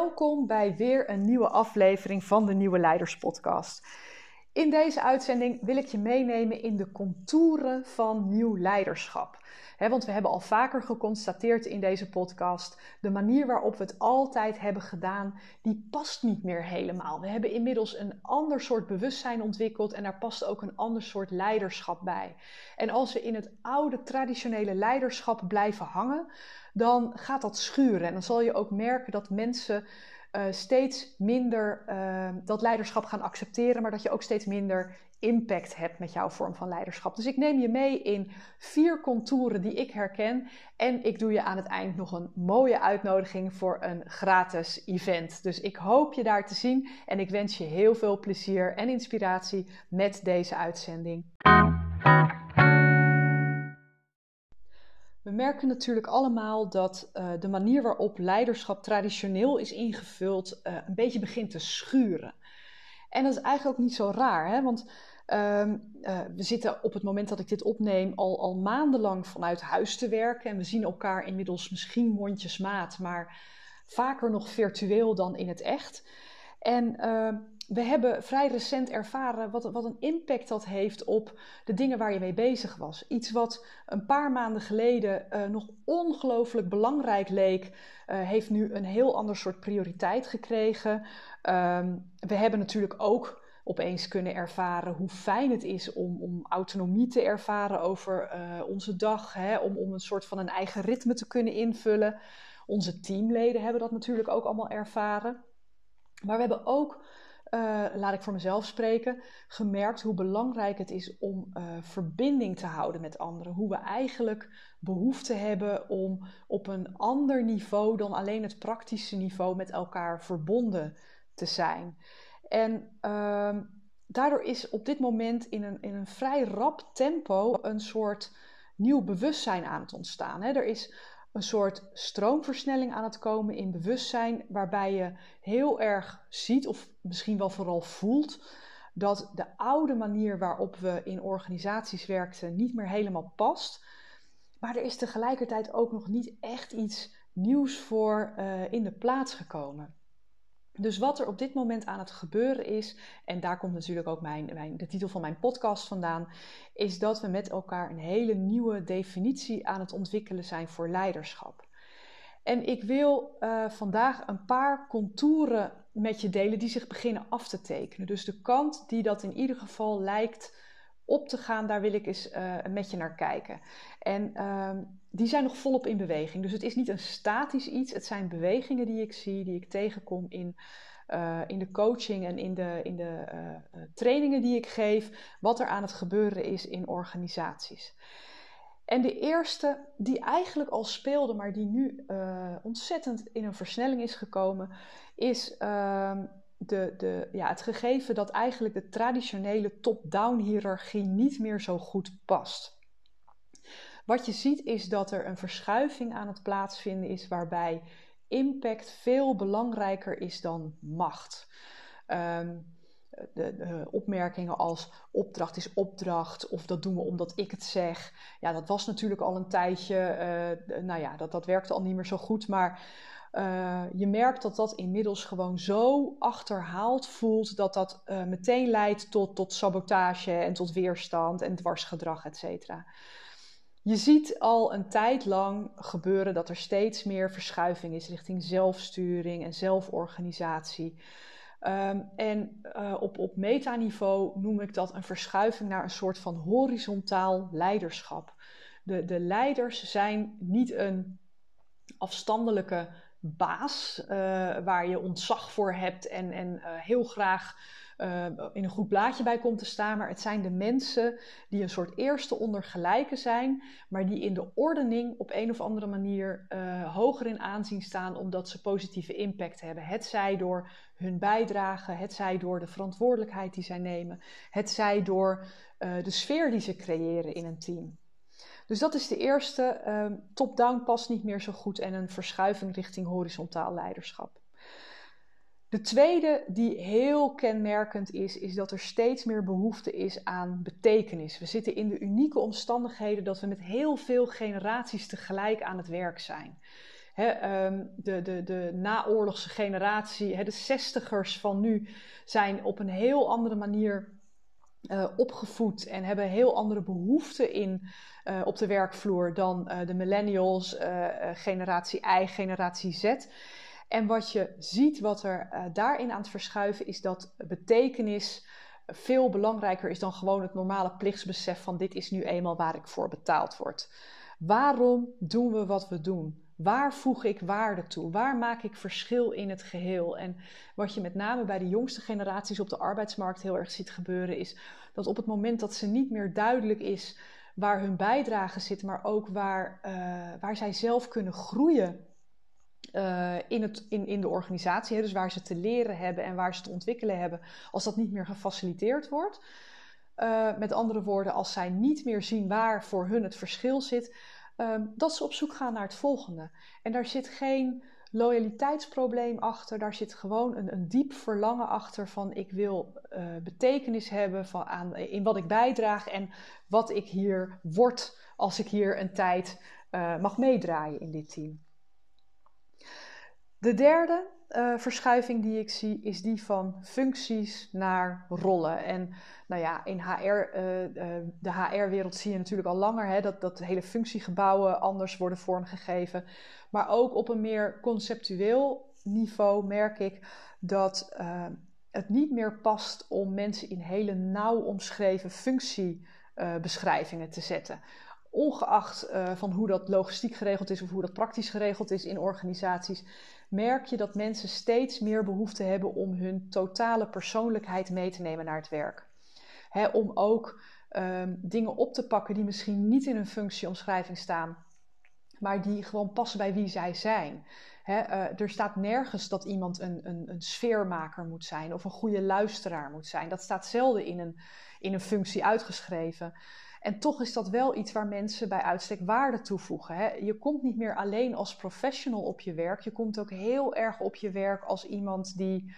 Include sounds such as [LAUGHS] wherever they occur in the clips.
Welkom bij weer een nieuwe aflevering van de Nieuwe Leiders Podcast. In deze uitzending wil ik je meenemen in de contouren van nieuw leiderschap. want we hebben al vaker geconstateerd in deze podcast, de manier waarop we het altijd hebben gedaan, die past niet meer helemaal. We hebben inmiddels een ander soort bewustzijn ontwikkeld en daar past ook een ander soort leiderschap bij. En als we in het oude traditionele leiderschap blijven hangen, dan gaat dat schuren. En dan zal je ook merken dat mensen uh, steeds minder uh, dat leiderschap gaan accepteren, maar dat je ook steeds minder impact hebt met jouw vorm van leiderschap. Dus ik neem je mee in vier contouren die ik herken en ik doe je aan het eind nog een mooie uitnodiging voor een gratis event. Dus ik hoop je daar te zien en ik wens je heel veel plezier en inspiratie met deze uitzending. We merken natuurlijk allemaal dat uh, de manier waarop leiderschap traditioneel is ingevuld uh, een beetje begint te schuren. En dat is eigenlijk ook niet zo raar, hè? want uh, we zitten op het moment dat ik dit opneem al, al maandenlang vanuit huis te werken. En we zien elkaar inmiddels misschien mondjesmaat, maar vaker nog virtueel dan in het echt. En ehm, we hebben vrij recent ervaren wat, wat een impact dat heeft op de dingen waar je mee bezig was. Iets wat een paar maanden geleden uh, nog ongelooflijk belangrijk leek, uh, heeft nu een heel ander soort prioriteit gekregen. Um, we hebben natuurlijk ook opeens kunnen ervaren hoe fijn het is om, om autonomie te ervaren over uh, onze dag, hè, om, om een soort van een eigen ritme te kunnen invullen. Onze teamleden hebben dat natuurlijk ook allemaal ervaren. Maar we hebben ook uh, laat ik voor mezelf spreken, gemerkt hoe belangrijk het is om uh, verbinding te houden met anderen. Hoe we eigenlijk behoefte hebben om op een ander niveau dan alleen het praktische niveau met elkaar verbonden te zijn. En uh, daardoor is op dit moment in een, in een vrij rap tempo een soort nieuw bewustzijn aan het ontstaan. Hè? Er is een soort stroomversnelling aan het komen in bewustzijn, waarbij je heel erg ziet, of misschien wel vooral voelt, dat de oude manier waarop we in organisaties werkten niet meer helemaal past. Maar er is tegelijkertijd ook nog niet echt iets nieuws voor uh, in de plaats gekomen. Dus wat er op dit moment aan het gebeuren is, en daar komt natuurlijk ook mijn, mijn, de titel van mijn podcast vandaan, is dat we met elkaar een hele nieuwe definitie aan het ontwikkelen zijn voor leiderschap. En ik wil uh, vandaag een paar contouren met je delen die zich beginnen af te tekenen. Dus de kant die dat in ieder geval lijkt op te gaan, daar wil ik eens uh, met je naar kijken. En uh, die zijn nog volop in beweging. Dus het is niet een statisch iets, het zijn bewegingen die ik zie, die ik tegenkom in, uh, in de coaching en in de, in de uh, trainingen die ik geef, wat er aan het gebeuren is in organisaties. En de eerste die eigenlijk al speelde, maar die nu ontzettend in een versnelling is gekomen, is ehm, de, de, ja, het gegeven dat eigenlijk de traditionele top-down hiërarchie niet meer zo goed past. Wat je ziet is dat er een verschuiving aan het plaatsvinden is waarbij impact veel belangrijker is dan macht. Um, de, de, opmerkingen als opdracht is opdracht of dat doen we omdat ik het zeg. Ja, dat was natuurlijk al een tijdje, uh, nou ja, dat, dat werkte al niet meer zo goed. Maar uh, je merkt dat dat inmiddels gewoon zo achterhaald voelt dat dat uh, meteen leidt tot, tot sabotage en tot weerstand en dwarsgedrag, et cetera. Je ziet al een tijd lang gebeuren dat er steeds meer verschuiving is richting zelfsturing en zelforganisatie. Um, en uh, op, op metaniveau noem ik dat een verschuiving naar een soort van horizontaal leiderschap. De, de leiders zijn niet een afstandelijke baas uh, waar je ontzag voor hebt en, en uh, heel graag uh, in een goed blaadje bij komt te staan. Maar het zijn de mensen die een soort eerste onder gelijken zijn, maar die in de ordening op een of andere manier hoger in aanzien staan omdat ze positieve impact hebben. Het zij door hun bijdrage, het zij door de verantwoordelijkheid die zij nemen, het zij door de sfeer die ze creëren in een team. Dus dat is de eerste. Um, Top-down past niet meer zo goed en een verschuiving richting horizontaal leiderschap. De tweede, die heel kenmerkend is, is dat er steeds meer behoefte is aan betekenis. We zitten in de unieke omstandigheden dat we met heel veel generaties tegelijk aan het werk zijn. Ehm, de, de, de naoorlogse generatie, de zestigers van nu, zijn op een heel andere manier uh, opgevoed en hebben heel andere behoeften in, uh, op de werkvloer dan uh, de millennials, generatie I, generatie Z. En wat je ziet, wat er daarin aan het verschuiven is dat betekenis veel belangrijker is dan gewoon het normale plichtsbesef van dit is nu eenmaal waar ik voor betaald word. Waarom doen we wat we doen? Waar voeg ik waarde toe? Waar maak ik verschil in het geheel? En wat je met name bij de jongste generaties op de arbeidsmarkt heel erg ziet gebeuren, is dat op het moment dat ze niet meer duidelijk is waar hun bijdrage zit, maar ook waar, uh, waar zij zelf kunnen groeien uh, in, het, in, in de organisatie, dus waar ze te leren hebben en waar ze te ontwikkelen hebben, als dat niet meer gefaciliteerd wordt. Uh, met andere woorden, als zij niet meer zien waar voor hun het verschil zit, um, dat ze op zoek gaan naar het volgende. En daar zit geen loyaliteitsprobleem achter, daar zit gewoon een, een diep verlangen achter van ik wil uh, betekenis hebben van aan, in wat ik bijdraag en wat ik hier word als ik hier een tijd mag meedraaien in dit team. De derde uh, verschuiving die ik zie is die van functies naar rollen. En nou ja, in HR, uh, uh, de HR-wereld zie je natuurlijk al langer hè, dat, dat hele functiegebouwen anders worden vormgegeven. Maar ook op een meer conceptueel niveau merk ik dat het niet meer past om mensen in hele nauw omschreven functiebeschrijvingen te zetten ongeacht uh, van hoe dat logistiek geregeld is of hoe dat praktisch geregeld is in organisaties, merk je dat mensen steeds meer behoefte hebben om hun totale persoonlijkheid mee te nemen naar het werk. om ook um, dingen op te pakken die misschien niet in een functieomschrijving staan, maar die gewoon passen bij wie zij zijn. uh, er staat nergens dat iemand een, een, een, sfeermaker moet zijn of een goede luisteraar moet zijn. Dat staat zelden in een, in een functie uitgeschreven. En toch is dat wel iets waar mensen bij uitstek waarde toevoegen. Hè? Je komt niet meer alleen als professional op je werk. Je komt ook heel erg op je werk als iemand die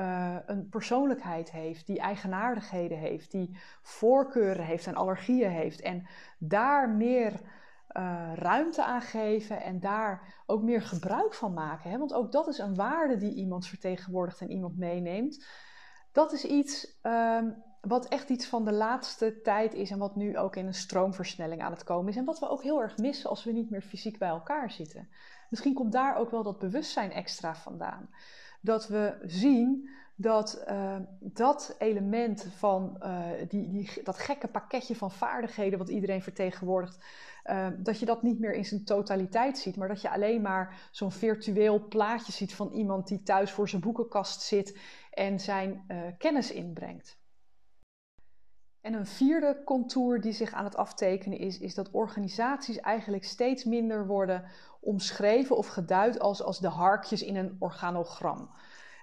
uh, een persoonlijkheid heeft, die eigenaardigheden heeft, die voorkeuren heeft en allergieën heeft. En daar meer uh, ruimte aan geven en daar ook meer gebruik van maken. Hè? Want ook dat is een waarde die iemand vertegenwoordigt en iemand meeneemt. Dat is iets um, wat echt iets van de laatste tijd is en wat nu ook in een stroomversnelling aan het komen is. En wat we ook heel erg missen als we niet meer fysiek bij elkaar zitten. Misschien komt daar ook wel dat bewustzijn extra vandaan. Dat we zien dat uh, dat element van uh, die, die, dat gekke pakketje van vaardigheden wat iedereen vertegenwoordigt, uh, dat je dat niet meer in zijn totaliteit ziet, maar dat je alleen maar zo'n virtueel plaatje ziet van iemand die thuis voor zijn boekenkast zit en zijn kennis inbrengt. En een vierde contour die zich aan het aftekenen is, is dat organisaties eigenlijk steeds minder worden omschreven of geduid als, als de harkjes in een organogram.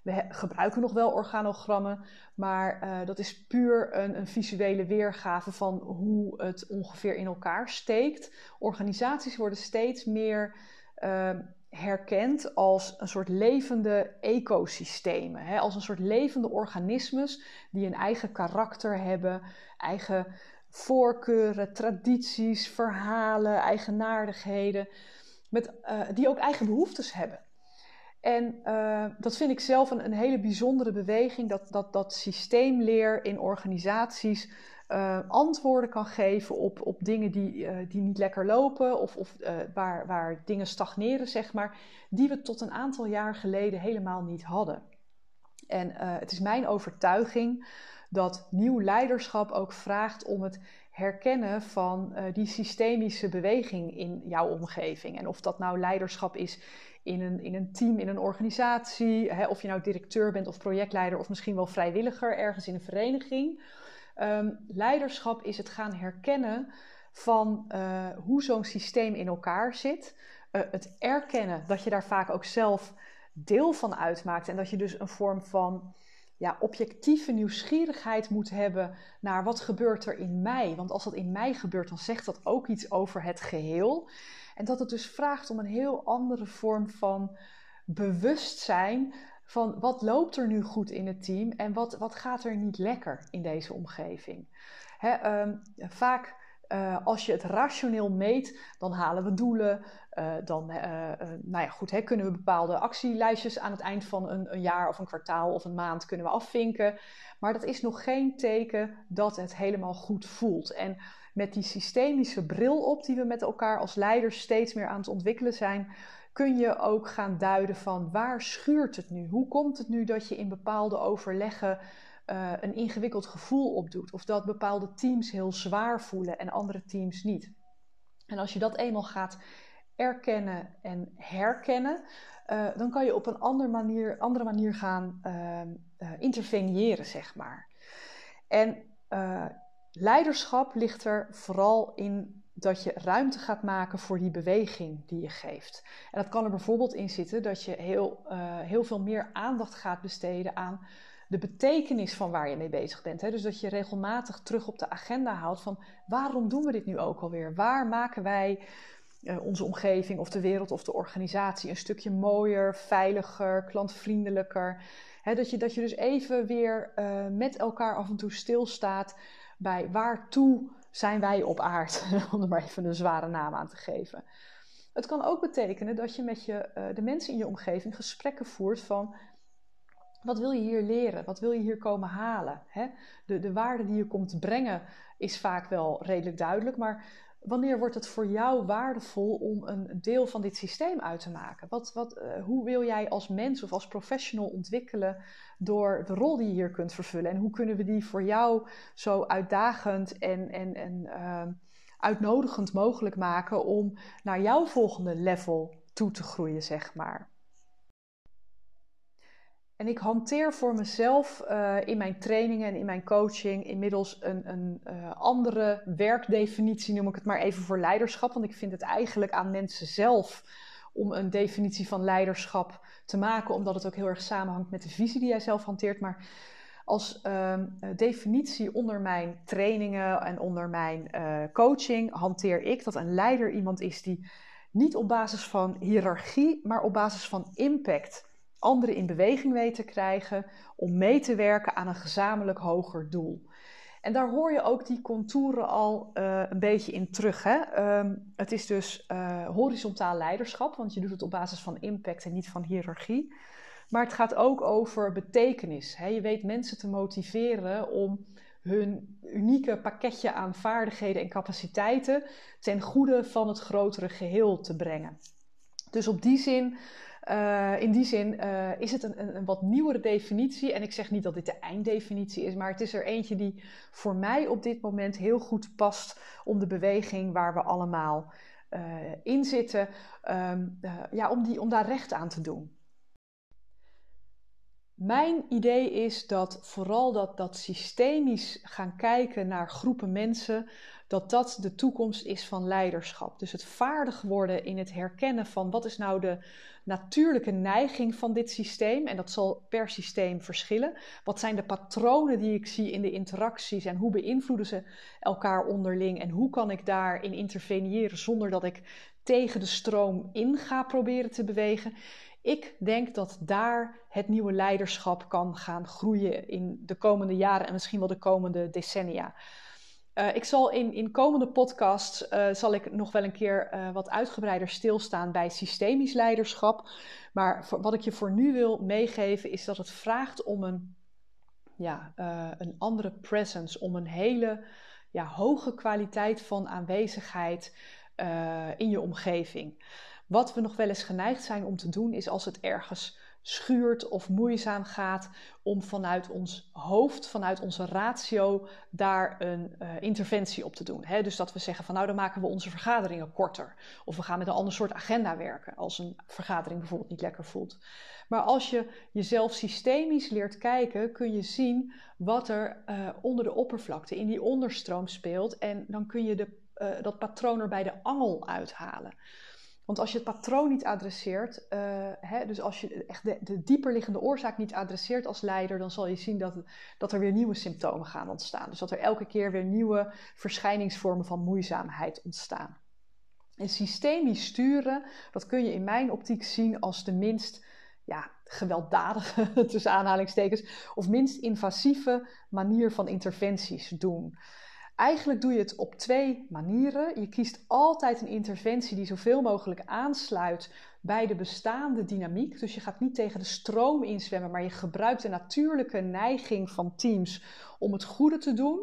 We gebruiken nog wel organogrammen, maar uh, dat is puur een, een, visuele weergave van hoe het ongeveer in elkaar steekt. Organisaties worden steeds meer uh, herkend als een soort levende ecosystemen. Hè? Als een soort levende organismes die een eigen karakter hebben, eigen voorkeuren, tradities, verhalen, eigenaardigheden, met, uh, die ook eigen behoeftes hebben. En uh, dat vind ik zelf een, een, hele bijzondere beweging, dat, dat, dat systeemleer in organisaties uh, antwoorden kan geven op, op dingen die, uh, die niet lekker lopen of, of uh, waar, waar dingen stagneren, zeg maar, die we tot een aantal jaar geleden helemaal niet hadden. En het is mijn overtuiging dat nieuw leiderschap ook vraagt om het herkennen van die systemische beweging in jouw omgeving. En of dat nou leiderschap is in een, in een team, in een organisatie, hè, of je nou directeur bent of projectleider of misschien wel vrijwilliger ergens in een vereniging Um, leiderschap is het gaan herkennen van uh, hoe zo'n systeem in elkaar zit. Uh, het erkennen dat je daar vaak ook zelf deel van uitmaakt. En dat je dus een vorm van ja, objectieve nieuwsgierigheid moet hebben naar wat gebeurt er in mij. Want als dat in mij gebeurt, dan zegt dat ook iets over het geheel. En dat het dus vraagt om een heel andere vorm van bewustzijn van wat loopt er nu goed in het team en wat, wat gaat er niet lekker in deze omgeving. um, vaak uh, als je het rationeel meet, dan halen we doelen, dan nou ja, goed, kunnen we bepaalde actielijstjes aan het eind van een, een, jaar of een kwartaal of een maand kunnen we afvinken. Maar dat is nog geen teken dat het helemaal goed voelt. En met die systemische bril op die we met elkaar als leiders steeds meer aan het ontwikkelen zijn, kun je ook gaan duiden van waar schuurt het nu? Hoe komt het nu dat je in bepaalde overleggen uh, een ingewikkeld gevoel opdoet? Of dat bepaalde teams heel zwaar voelen en andere teams niet? En als je dat eenmaal gaat erkennen en herkennen, uh, dan kan je op een andere manier, andere manier gaan uh, interveneren, zeg maar. En leiderschap ligt er vooral in dat je ruimte gaat maken voor die beweging die je geeft. En dat kan er bijvoorbeeld in zitten dat je heel, uh, heel veel meer aandacht gaat besteden aan de betekenis van waar je mee bezig bent. Hè? Dus dat je regelmatig terug op de agenda houdt van waarom doen we dit nu ook alweer? Waar maken wij uh, onze omgeving of de wereld of de organisatie een stukje mooier, veiliger, klantvriendelijker? Hè, dat, je, dat je dus even weer uh, met elkaar af en toe stilstaat bij waartoe zijn wij op aard, [LAUGHS] om er maar even een zware naam aan te geven. Het kan ook betekenen dat je met je, uh, de mensen in je omgeving gesprekken voert van wat wil je hier leren? Wat wil je hier komen halen? Hè? De, de waarde die je komt brengen is vaak wel redelijk duidelijk, maar wanneer wordt het voor jou waardevol om een deel van dit systeem uit te maken? Wat, wat, uh, hoe wil jij als mens of als professional ontwikkelen door de rol die je hier kunt vervullen? En hoe kunnen we die voor jou zo uitdagend en, en, en uh, uitnodigend mogelijk maken om naar jouw volgende level toe te groeien, zeg maar? En ik hanteer voor mezelf uh, in mijn trainingen en in mijn coaching inmiddels een, een uh, andere werkdefinitie, noem ik het maar even voor leiderschap. Want ik vind het eigenlijk aan mensen zelf om een definitie van leiderschap te maken, omdat het ook heel erg samenhangt met de visie die jij zelf hanteert. Maar als uh, definitie onder mijn trainingen en onder mijn uh, coaching hanteer ik dat een leider iemand is die niet op basis van hiërarchie, maar op basis van impact anderen in beweging weet te krijgen om mee te werken aan een gezamenlijk hoger doel. En daar hoor je ook die contouren al uh, een beetje in terug. Hè? Um, het is dus uh, horizontaal leiderschap, want je doet het op basis van impact en niet van hiërarchie. Maar het gaat ook over betekenis. Hè? Je weet mensen te motiveren om hun unieke pakketje aan vaardigheden en capaciteiten ten goede van het grotere geheel te brengen. Dus op die zin uh, in die zin uh, is het een, een, een, wat nieuwere definitie. En ik zeg niet dat dit de einddefinitie is, maar het is er eentje die voor mij op dit moment heel goed past om de beweging waar we allemaal uh, in zitten, um, ja, om, die, om daar recht aan te doen. Mijn idee is dat vooral dat, dat systemisch gaan kijken naar groepen mensen, dat dat de toekomst is van leiderschap. Dus het vaardig worden in het herkennen van wat is nou de natuurlijke neiging van dit systeem. En dat zal per systeem verschillen. Wat zijn de patronen die ik zie in de interacties en hoe beïnvloeden ze elkaar onderling? En hoe kan ik daarin interveneren zonder dat ik tegen de stroom in ga proberen te bewegen? Ik denk dat daar het nieuwe leiderschap kan gaan groeien in de komende jaren en misschien wel de komende decennia. Uh, ik zal in, in komende podcasts uh, zal ik nog wel een keer uh, wat uitgebreider stilstaan bij systemisch leiderschap. Maar wat ik je voor nu wil meegeven is dat het vraagt om een, ja, een andere presence, om een hele ja, hoge kwaliteit van aanwezigheid in je omgeving. Wat we nog wel eens geneigd zijn om te doen, is als het ergens schuurt of moeizaam gaat, om vanuit ons hoofd, vanuit onze ratio, daar een uh, interventie op te doen. Dus dat we zeggen van nou dan maken we onze vergaderingen korter. Of we gaan met een ander soort agenda werken als een vergadering bijvoorbeeld niet lekker voelt. Maar als je jezelf systemisch leert kijken, kun je zien wat er uh, onder de oppervlakte, in die onderstroom speelt. En dan kun je de, uh, dat patroon er bij de angel uithalen. Want als je het patroon niet adresseert, uh, hè, dus als je echt de, de dieperliggende oorzaak niet adresseert als leider, dan zal je zien dat, dat er weer nieuwe symptomen gaan ontstaan. Dus dat er elke keer weer nieuwe verschijningsvormen van moeizaamheid ontstaan. En systemisch sturen, dat kun je in mijn optiek zien als de minst ja, gewelddadige, [LAUGHS] tussen aanhalingstekens, of minst invasieve manier van interventies doen. Eigenlijk doe je het op twee manieren. Je kiest altijd een interventie die zoveel mogelijk aansluit bij de bestaande dynamiek. Dus je gaat niet tegen de stroom inzwemmen, maar je gebruikt de natuurlijke neiging van teams om het goede te doen.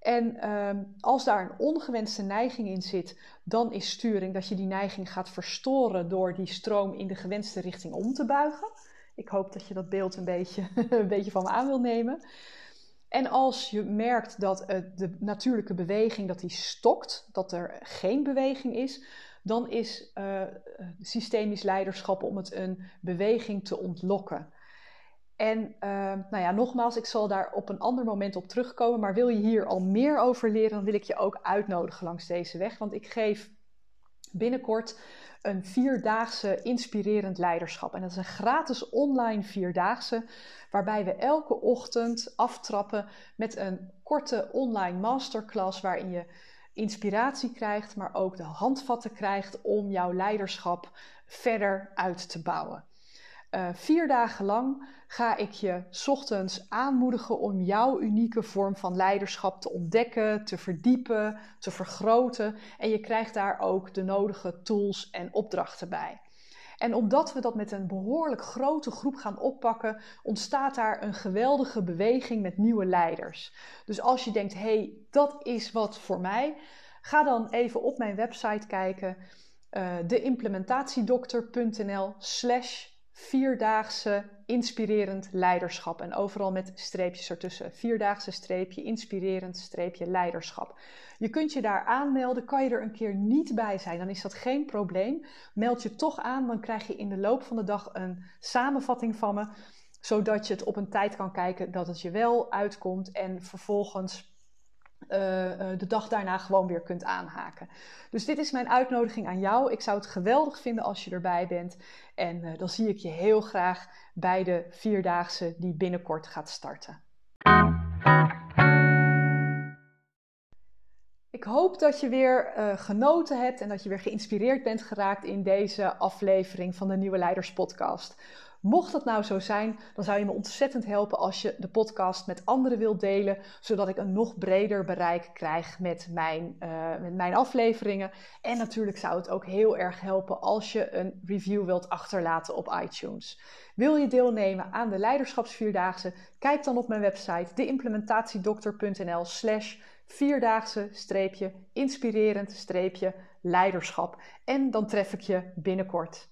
En ehm, als daar een ongewenste neiging in zit, dan is sturing dat je die neiging gaat verstoren door die stroom in de gewenste richting om te buigen. Ik hoop dat je dat beeld een beetje, [LAUGHS] een beetje van me aan wil nemen. En als je merkt dat de natuurlijke beweging dat die stokt, dat er geen beweging is, dan is uh, systemisch leiderschap om het een beweging te ontlokken. En uh, nou ja, nogmaals, ik zal daar op een ander moment op terugkomen. Maar wil je hier al meer over leren, dan wil ik je ook uitnodigen langs deze weg. Want ik geef binnenkort een vierdaagse inspirerend leiderschap. En dat is een gratis online vierdaagse, waarbij we elke ochtend aftrappen met een korte online masterclass waarin je inspiratie krijgt, maar ook de handvatten krijgt om jouw leiderschap verder uit te bouwen. Uh, vier dagen lang ga ik je ochtends aanmoedigen om jouw unieke vorm van leiderschap te ontdekken, te verdiepen, te vergroten. En je krijgt daar ook de nodige tools en opdrachten bij. En omdat we dat met een behoorlijk grote groep gaan oppakken, ontstaat daar een geweldige beweging met nieuwe leiders. Dus als je denkt, hé, hey, dat is wat voor mij, ga dan even op mijn website kijken, uh, deimplementatiedokter.nl slash vierdaagse inspirerend leiderschap. En overal met streepjes ertussen. Vierdaagse streepje inspirerend streepje leiderschap. Je kunt je daar aanmelden. Kan je er een keer niet bij zijn, dan is dat geen probleem. Meld je toch aan, dan krijg je in de loop van de dag een samenvatting van me. Zodat je het op een tijd kan kijken dat het je wel uitkomt. En vervolgens uh, de dag daarna gewoon weer kunt aanhaken. Dus dit is mijn uitnodiging aan jou. Ik zou het geweldig vinden als je erbij bent. En uh, dan zie ik je heel graag bij de vierdaagse die binnenkort gaat starten. Ik hoop dat je weer genoten hebt en dat je weer geïnspireerd bent geraakt in deze aflevering van de Nieuwe Leiders Podcast. Mocht dat nou zo zijn, dan zou je me ontzettend helpen als je de podcast met anderen wilt delen, zodat ik een nog breder bereik krijg met mijn, uh, met mijn afleveringen. En natuurlijk zou het ook heel erg helpen als je een review wilt achterlaten op iTunes. Wil je deelnemen aan de Leiderschapsvierdaagse? Kijk dan op mijn website deimplementatiedokter.nl slash vierdaagse streepje inspirerend streepje leiderschap. En dan tref ik je binnenkort.